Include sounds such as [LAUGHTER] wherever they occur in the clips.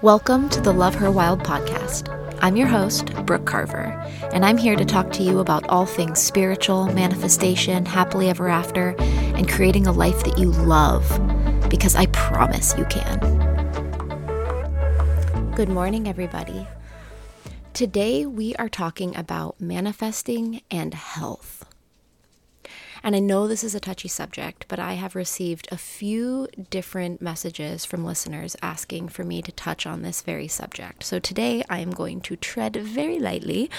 Welcome to the Love Her Wild podcast. I'm your host, Brooke Carver, and I'm here to talk to you about all things spiritual, manifestation, happily ever after, and creating a life that you love because I promise you can. Good morning, everybody. Today we are talking about manifesting and health. And I know this is a touchy subject, but I have received a few different messages from listeners asking for me to touch on this very subject. So today I am going to tread very lightly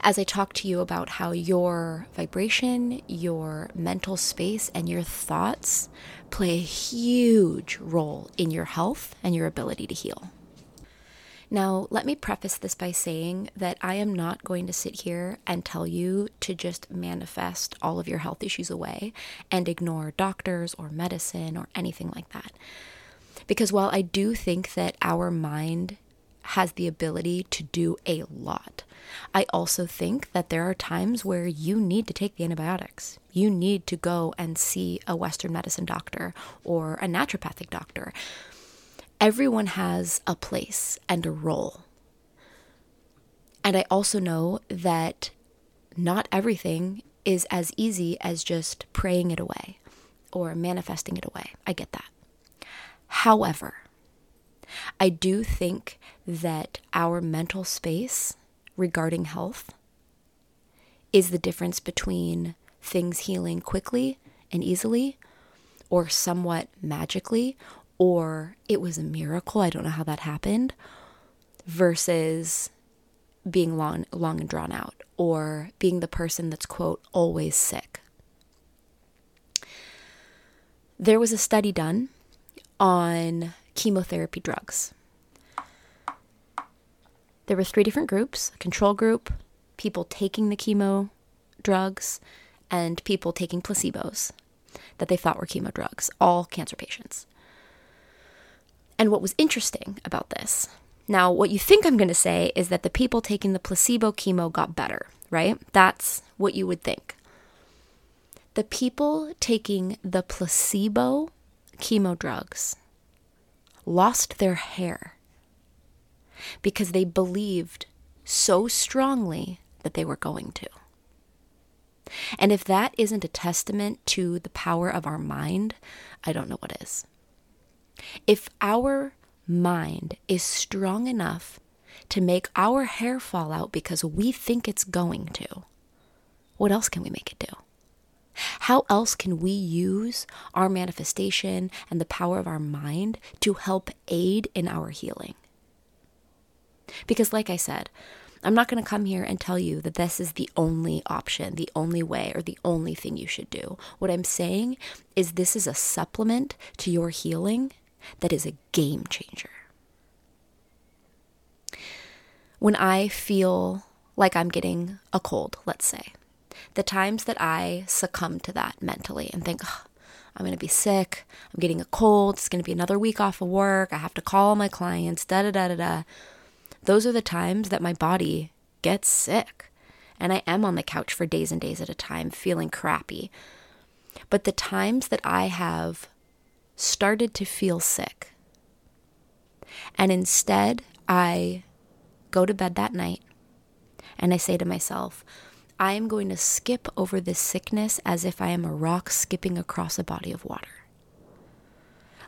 as I talk to you about how your vibration, your mental space, and your thoughts play a huge role in your health and your ability to heal. Now, let me preface this by saying that I am not going to sit here and tell you to just manifest all of your health issues away and ignore doctors or medicine or anything like that. Because while I do think that our mind has the ability to do a lot, I also think that there are times where you need to take the antibiotics. You need to go and see a Western medicine doctor or a naturopathic doctor everyone has a place and a role. And I also know that not everything is as easy as just praying it away or manifesting it away. I get that. However, I do think that our mental space regarding health is the difference between things healing quickly and easily or somewhat magically or it was a miracle, I don't know how that happened, versus being long, long and drawn out, or being the person that's, quote, always sick. There was a study done on chemotherapy drugs. There were three different groups a control group, people taking the chemo drugs, and people taking placebos that they thought were chemo drugs, all cancer patients. And what was interesting about this, now, what you think I'm going to say is that the people taking the placebo chemo got better, right? That's what you would think. The people taking the placebo chemo drugs lost their hair because they believed so strongly that they were going to. And if that isn't a testament to the power of our mind, I don't know what is. If our mind is strong enough to make our hair fall out because we think it's going to, what else can we make it do? How else can we use our manifestation and the power of our mind to help aid in our healing? Because, like I said, I'm not going to come here and tell you that this is the only option, the only way, or the only thing you should do. What I'm saying is this is a supplement to your healing that is a game changer. When I feel like I'm getting a cold, let's say, the times that I succumb to that mentally and think, oh, I'm going to be sick, I'm getting a cold, it's going to be another week off of work, I have to call my clients, da da da da da. Those are the times that my body gets sick. And I am on the couch for days and days at a time feeling crappy. But the times that I have started to feel sick. And instead, I go to bed that night and I say to myself, I am going to skip over this sickness as if I am a rock skipping across a body of water.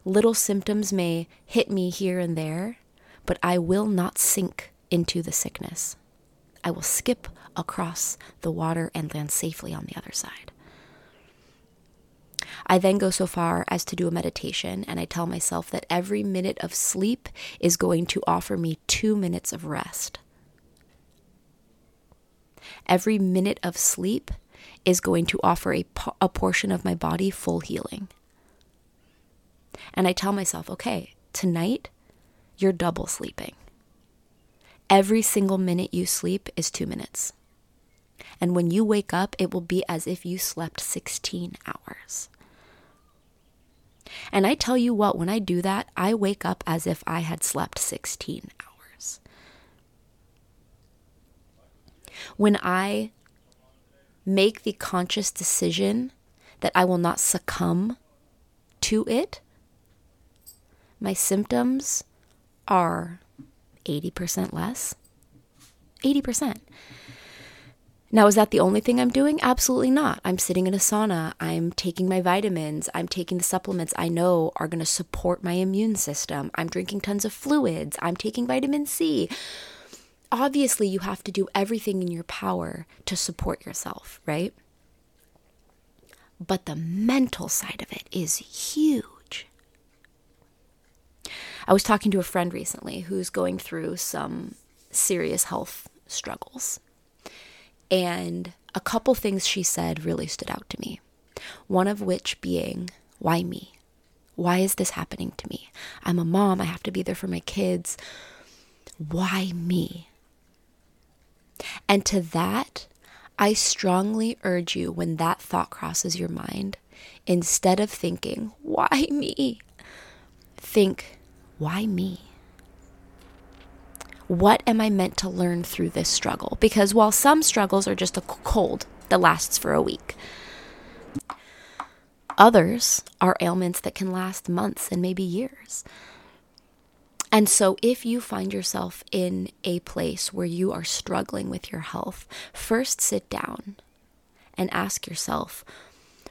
Little symptoms may hit me here and there, but I will not sink into the sickness. I will skip across the water and land safely on the other side. I then go so far as to do a meditation and I tell myself that every minute of sleep is going to offer me two minutes of rest. Every minute of sleep is going to offer a, a portion of my body full healing. And I tell myself, okay, tonight you're double sleeping. Every single minute you sleep is two minutes. And when you wake up, it will be as if you slept 16 hours. And I tell you what, when I do that, I wake up as if I had slept 16 hours. When I make the conscious decision that I will not succumb to it, my symptoms are 80% less. 80%. Now, is that the only thing I'm doing? Absolutely not. I'm sitting in a sauna. I'm taking my vitamins. I'm taking the supplements I know are going to support my immune system. I'm drinking tons of fluids. I'm taking vitamin C. Obviously, you have to do everything in your power to support yourself, right? But the mental side of it is huge. I was talking to a friend recently who's going through some serious health struggles and a couple things she said really stood out to me. One of which being, why me? Why is this happening to me? I'm a mom. I have to be there for my kids. Why me? And to that, I strongly urge you when that thought crosses your mind, instead of thinking, why me? Think, why me? What am I meant to learn through this struggle? Because while some struggles are just a cold that lasts for a week, others are ailments that can last months and maybe years. And so, if you find yourself in a place where you are struggling with your health, first sit down and ask yourself,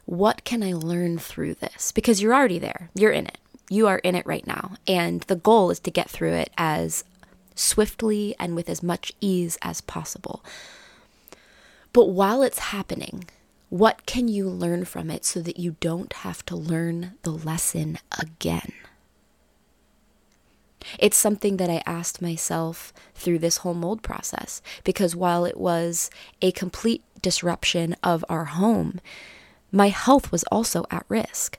what can I learn through this? Because you're already there, you're in it. You are in it right now. And the goal is to get through it as swiftly and with as much ease as possible. But while it's happening, what can you learn from it so that you don't have to learn the lesson again? It's something that I asked myself through this whole mold process because while it was a complete disruption of our home, my health was also at risk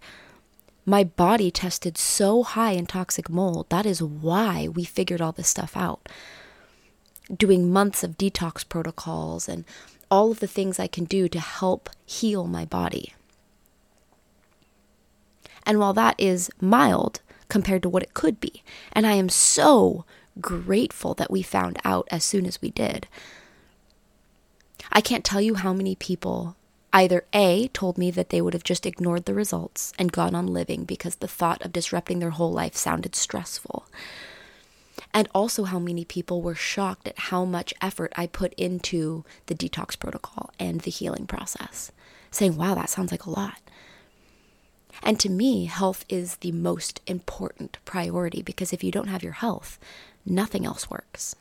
my body tested so high in toxic mold. That is why we figured all this stuff out. Doing months of detox protocols and all of the things I can do to help heal my body. And while that is mild compared to what it could be, and I am so grateful that we found out as soon as we did, I can't tell you how many people either A, told me that they would have just ignored the results and gone on living because the thought of disrupting their whole life sounded stressful. And also, how many people were shocked at how much effort I put into the detox protocol and the healing process, saying, wow, that sounds like a lot. And to me, health is the most important priority because if you don't have your health, nothing else works.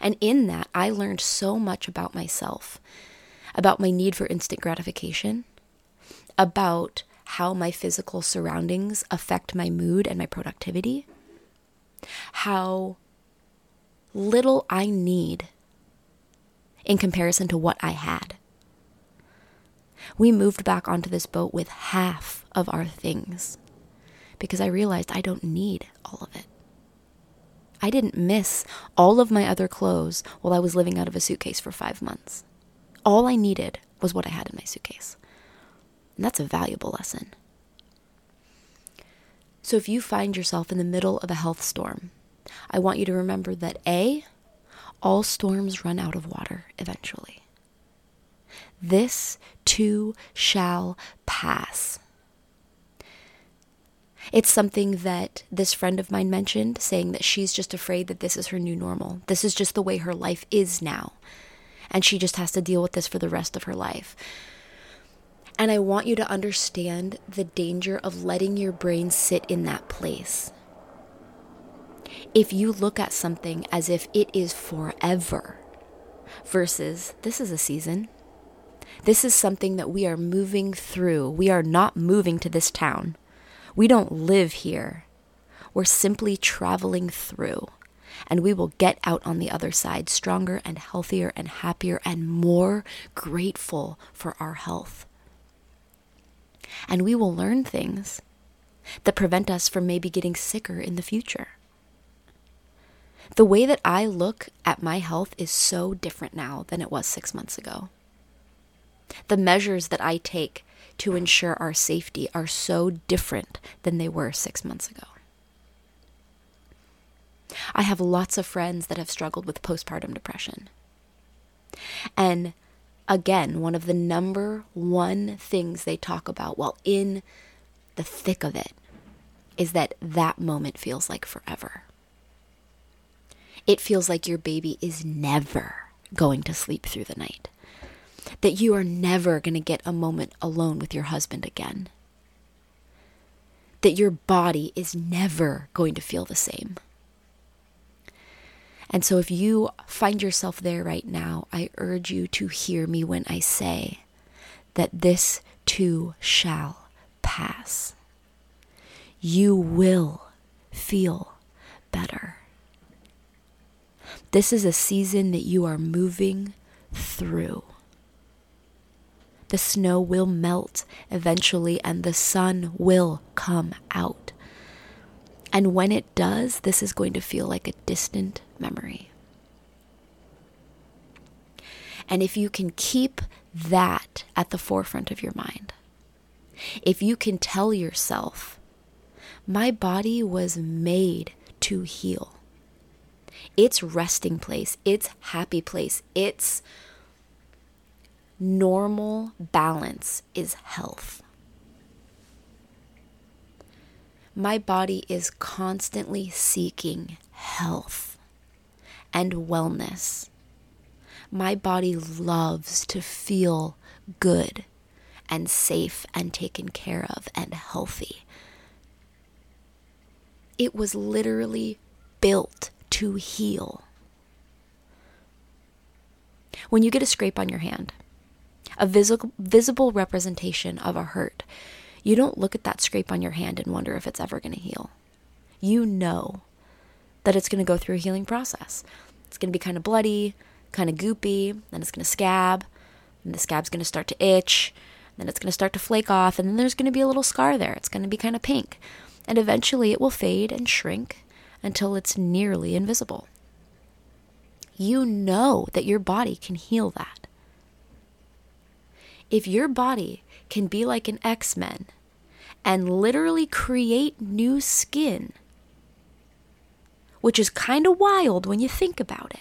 And in that, I learned so much about myself, about my need for instant gratification, about how my physical surroundings affect my mood and my productivity, how little I need in comparison to what I had. We moved back onto this boat with half of our things because I realized I don't need all of it. I didn't miss all of my other clothes while I was living out of a suitcase for five months. All I needed was what I had in my suitcase. And that's a valuable lesson. So if you find yourself in the middle of a health storm, I want you to remember that A, all storms run out of water eventually. This too shall pass. It's something that this friend of mine mentioned, saying that she's just afraid that this is her new normal. This is just the way her life is now. And she just has to deal with this for the rest of her life. And I want you to understand the danger of letting your brain sit in that place. If you look at something as if it is forever versus this is a season, this is something that we are moving through. We are not moving to this town. We don't live here. We're simply traveling through. And we will get out on the other side stronger and healthier and happier and more grateful for our health. And we will learn things that prevent us from maybe getting sicker in the future. The way that I look at my health is so different now than it was six months ago. The measures that I take to ensure our safety are so different than they were six months ago. I have lots of friends that have struggled with postpartum depression. And again, one of the number one things they talk about while in the thick of it is that that moment feels like forever. It feels like your baby is never going to sleep through the night. That you are never going to get a moment alone with your husband again. That your body is never going to feel the same. And so, if you find yourself there right now, I urge you to hear me when I say that this too shall pass. You will feel better. This is a season that you are moving through. The snow will melt eventually and the sun will come out. And when it does, this is going to feel like a distant memory. And if you can keep that at the forefront of your mind, if you can tell yourself, my body was made to heal, its resting place, its happy place, its normal balance is health. My body is constantly seeking health and wellness. My body loves to feel good and safe and taken care of and healthy. It was literally built to heal. When you get a scrape on your hand, a visible, visible representation of a hurt, you don't look at that scrape on your hand and wonder if it's ever going to heal. You know that it's going to go through a healing process. It's going to be kind of bloody, kind of goopy, then it's going to scab, and the scab's going to start to itch, then it's going to start to flake off, and then there's going to be a little scar there. It's going to be kind of pink. And eventually it will fade and shrink until it's nearly invisible. You know that your body can heal that. If your body can be like an X Men and literally create new skin, which is kind of wild when you think about it.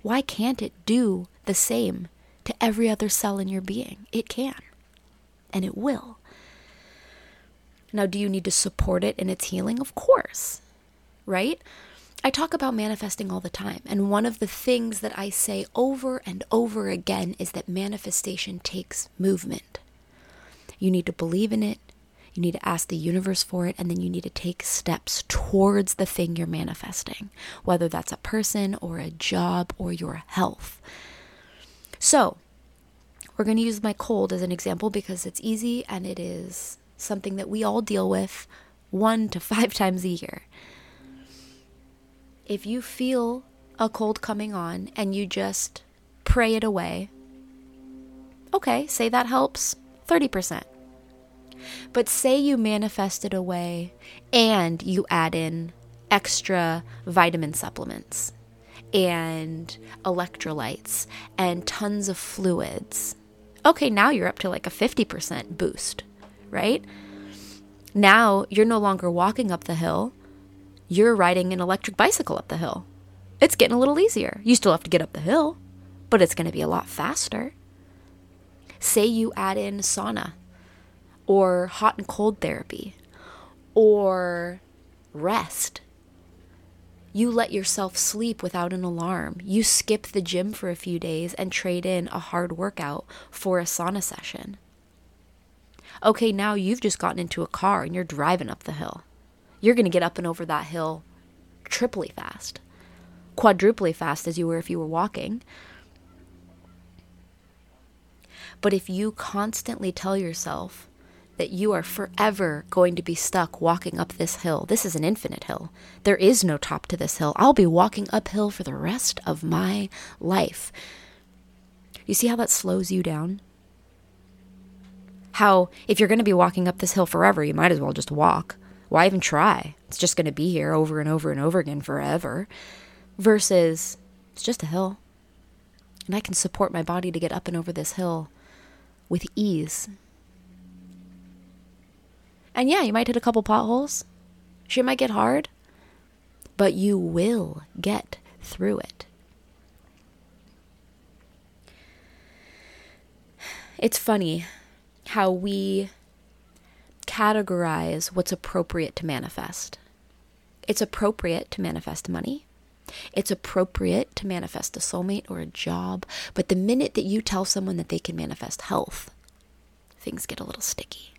Why can't it do the same to every other cell in your being? It can, and it will. Now, do you need to support it in its healing? Of course, right? I talk about manifesting all the time, and one of the things that I say over and over again is that manifestation takes movement. You need to believe in it, you need to ask the universe for it, and then you need to take steps towards the thing you're manifesting, whether that's a person or a job or your health. So, we're going to use my cold as an example because it's easy and it is something that we all deal with one to five [LAUGHS] times a year if you feel a cold coming on and you just pray it away, okay, say that helps 30%. But say you manifest it away and you add in extra vitamin supplements and electrolytes and tons of fluids. Okay, now you're up to like a 50% boost, right? Now you're no longer walking up the hill you're riding an electric bicycle up the hill. It's getting a little easier. You still have to get up the hill, but it's going to be a lot faster. Say you add in sauna or hot and cold therapy or rest. You let yourself sleep without an alarm. You skip the gym for a few days and trade in a hard workout for a sauna session. Okay, now you've just gotten into a car and you're driving up the hill you're going to get up and over that hill triply fast, quadruply fast as you were if you were walking. But if you constantly tell yourself that you are forever going to be stuck walking up this hill, this is an infinite hill. There is no top to this hill. I'll be walking uphill for the rest of my life. You see how that slows you down? How, if you're going to be walking up this hill forever, you might as well just walk. Why even try? It's just going to be here over and over and over again forever. Versus, it's just a hill. And I can support my body to get up and over this hill with ease. And yeah, you might hit a couple potholes. Shit might get hard. But you will get through it. It's funny how we categorize what's appropriate to manifest. It's appropriate to manifest money. It's appropriate to manifest a soulmate or a job. But the minute that you tell someone that they can manifest health, things get a little sticky.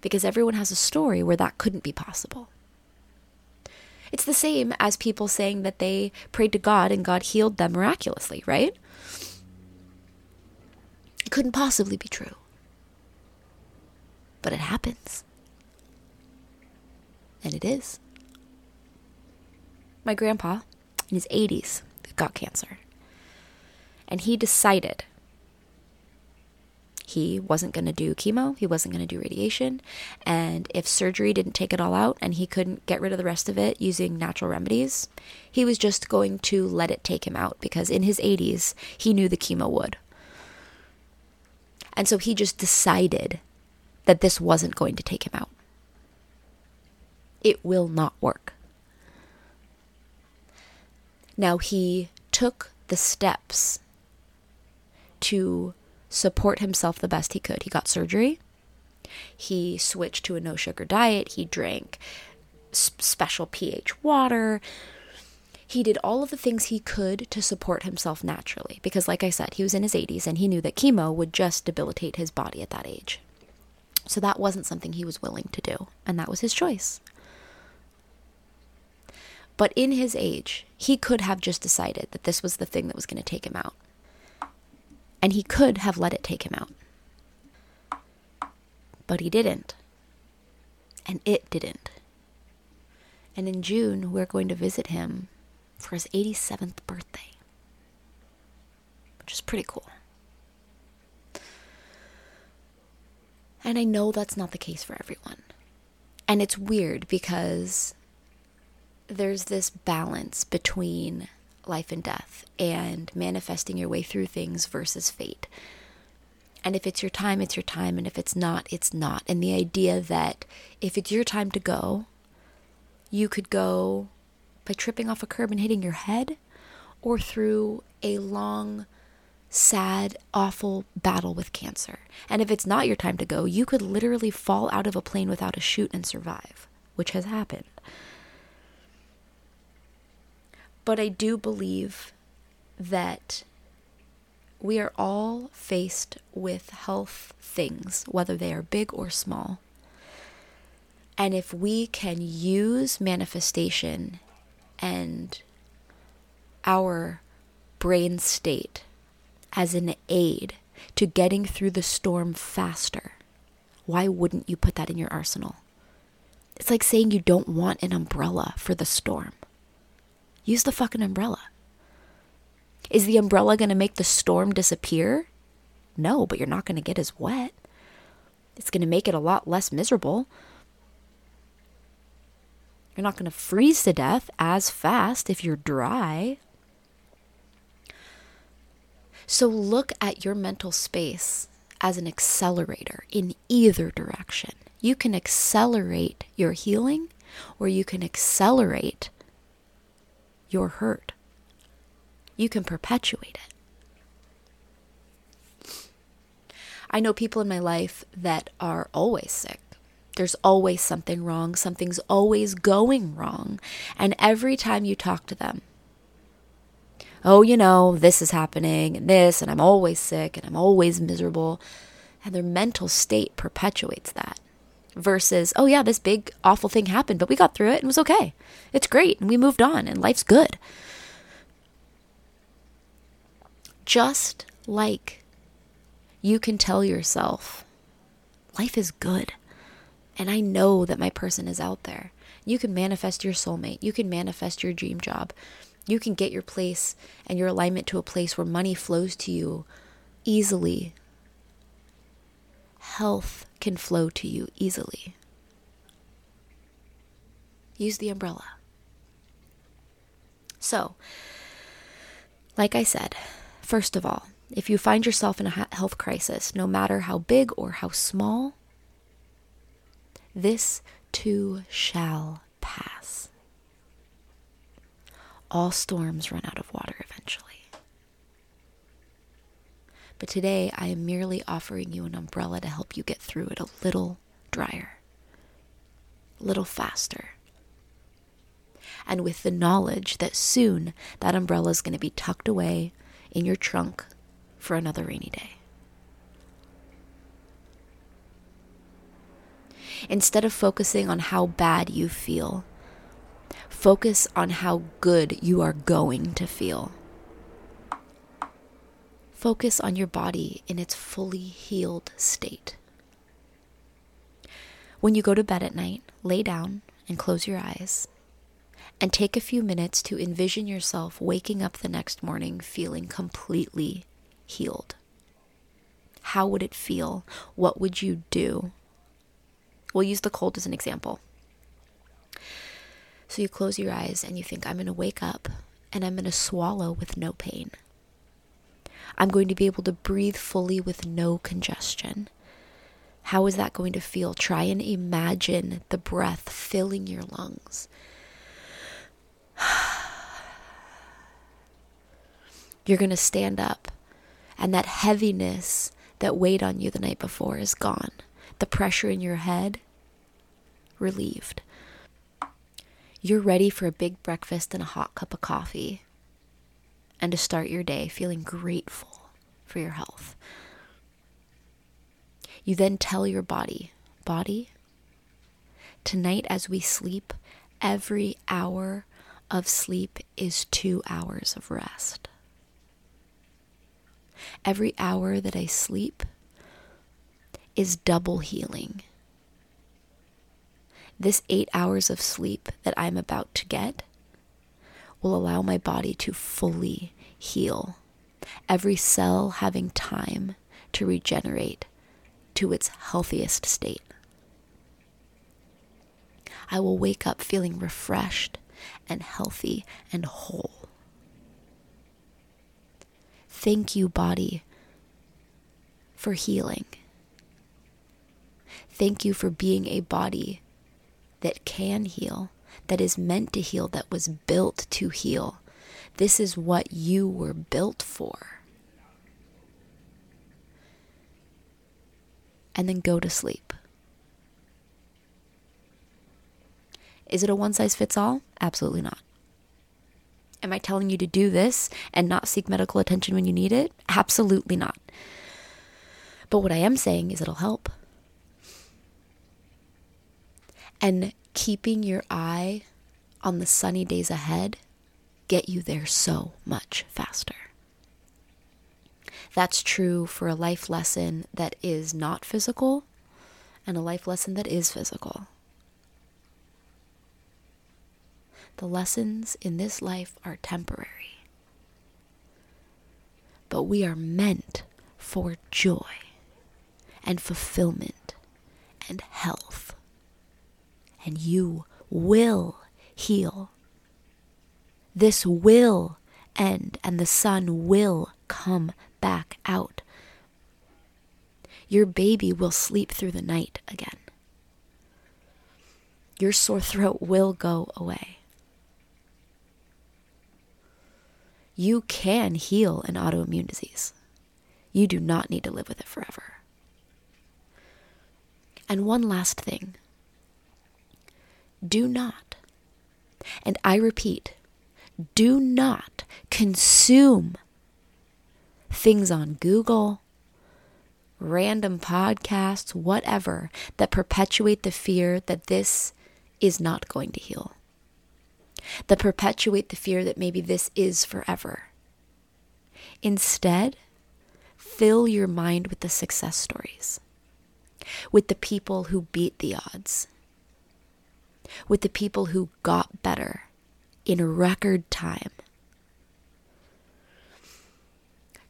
Because everyone has a story where that couldn't be possible. It's the same as people saying that they prayed to God and God healed them miraculously, right? It couldn't possibly be true. But it happens. And it is. My grandpa, in his 80s, got cancer. And he decided he wasn't going to do chemo, he wasn't going to do radiation, and if surgery didn't take it all out and he couldn't get rid of the rest of it using natural remedies, he was just going to let it take him out because in his 80s, he knew the chemo would. And so he just decided that this wasn't going to take him out. It will not work. Now he took the steps to support himself the best he could. He got surgery. He switched to a no sugar diet. He drank special pH water. He did all of the things he could to support himself naturally because, like I said, he was in his 80s and he knew that chemo would just debilitate his body at that age. So that wasn't something he was willing to do, and that was his choice. But in his age, he could have just decided that this was the thing that was going to take him out. And he could have let it take him out. But he didn't. And it didn't. And in June, we're going to visit him for his 87th birthday, which is pretty cool. And I know that's not the case for everyone. And it's weird because there's this balance between life and death and manifesting your way through things versus fate. And if it's your time, it's your time. And if it's not, it's not. And the idea that if it's your time to go, you could go by tripping off a curb and hitting your head or through a long, sad, awful battle with cancer. And if it's not your time to go, you could literally fall out of a plane without a chute and survive, which has happened. But I do believe that we are all faced with health things, whether they are big or small. And if we can use manifestation and our brain state as an aid to getting through the storm faster, why wouldn't you put that in your arsenal? It's like saying you don't want an umbrella for the storm. Use the fucking umbrella. Is the umbrella going to make the storm disappear? No, but you're not going to get as wet. It's going to make it a lot less miserable. You're not going to freeze to death as fast if you're dry. So look at your mental space as an accelerator in either direction. You can accelerate your healing or you can accelerate your hurt. You can perpetuate it. I know people in my life that are always sick. There's always something wrong. Something's always going wrong. And every time you talk to them, oh, you know, this is happening and this, and I'm always sick and I'm always miserable. And their mental state perpetuates that versus, oh, yeah, this big awful thing happened, but we got through it and it was okay. It's great and we moved on and life's good. Just like you can tell yourself, life is good. And I know that my person is out there. You can manifest your soulmate. You can manifest your dream job. You can get your place and your alignment to a place where money flows to you easily. Health can flow to you easily. Use the umbrella. So, like I said, first of all, if you find yourself in a health crisis, no matter how big or how small, this too shall pass. All storms run out of water eventually. But today I am merely offering you an umbrella to help you get through it a little drier, a little faster. And with the knowledge that soon that umbrella is going to be tucked away in your trunk for another rainy day. Instead of focusing on how bad you feel, focus on how good you are going to feel. Focus on your body in its fully healed state. When you go to bed at night, lay down and close your eyes and take a few minutes to envision yourself waking up the next morning feeling completely healed. How would it feel? What would you do? We'll use the cold as an example. So you close your eyes and you think, I'm going to wake up and I'm going to swallow with no pain. I'm going to be able to breathe fully with no congestion. How is that going to feel? Try and imagine the breath filling your lungs. [SIGHS] You're going to stand up, and that heaviness that weighed on you the night before is gone the pressure in your head relieved. You're ready for a big breakfast and a hot cup of coffee and to start your day feeling grateful for your health. You then tell your body, body, tonight as we sleep, every hour of sleep is two hours of rest. Every hour that I sleep is double healing. This eight hours of sleep that I'm about to get will allow my body to fully heal, every cell having time to regenerate to its healthiest state. I will wake up feeling refreshed and healthy and whole. Thank you, body, for healing. Thank you for being a body that can heal, that is meant to heal, that was built to heal. This is what you were built for. And then go to sleep. Is it a one size fits all? Absolutely not. Am I telling you to do this and not seek medical attention when you need it? Absolutely not. But what I am saying is it'll help and keeping your eye on the sunny days ahead get you there so much faster. That's true for a life lesson that is not physical and a life lesson that is physical. The lessons in this life are temporary, but we are meant for joy and fulfillment and health and you will heal. This will end and the sun will come back out. Your baby will sleep through the night again. Your sore throat will go away. You can heal an autoimmune disease. You do not need to live with it forever. And one last thing do not, and I repeat, do not consume things on Google, random podcasts, whatever, that perpetuate the fear that this is not going to heal, that perpetuate the fear that maybe this is forever. Instead, fill your mind with the success stories, with the people who beat the odds with the people who got better in record time.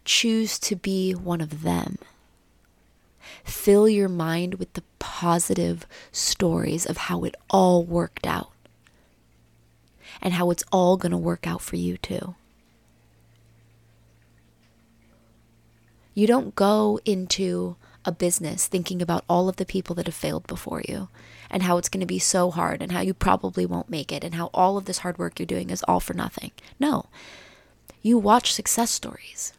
Choose to be one of them. Fill your mind with the positive stories of how it all worked out and how it's all going to work out for you too. You don't go into a business thinking about all of the people that have failed before you and how it's going to be so hard and how you probably won't make it and how all of this hard work you're doing is all for nothing. No. You watch success stories.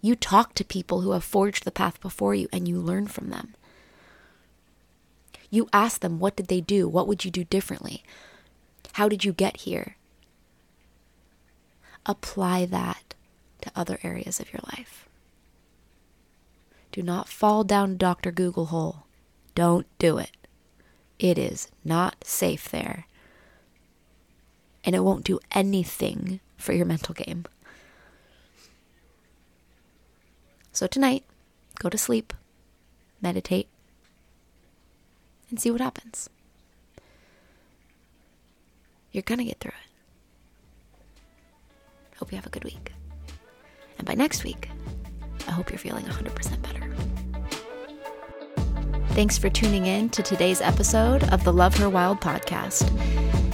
You talk to people who have forged the path before you and you learn from them. You ask them, what did they do? What would you do differently? How did you get here? Apply that to other areas of your life. Do not fall down Dr. Google hole. Don't do it. It is not safe there. And it won't do anything for your mental game. So tonight, go to sleep, meditate, and see what happens. You're going to get through it. Hope you have a good week. And by next week, I hope you're feeling 100% better. Thanks for tuning in to today's episode of the Love Her Wild podcast.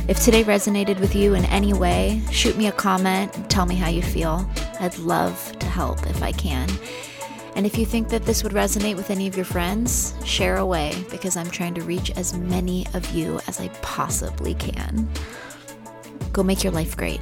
If today resonated with you in any way, shoot me a comment tell me how you feel. I'd love to help if I can. And if you think that this would resonate with any of your friends, share away because I'm trying to reach as many of you as I possibly can. Go make your life great.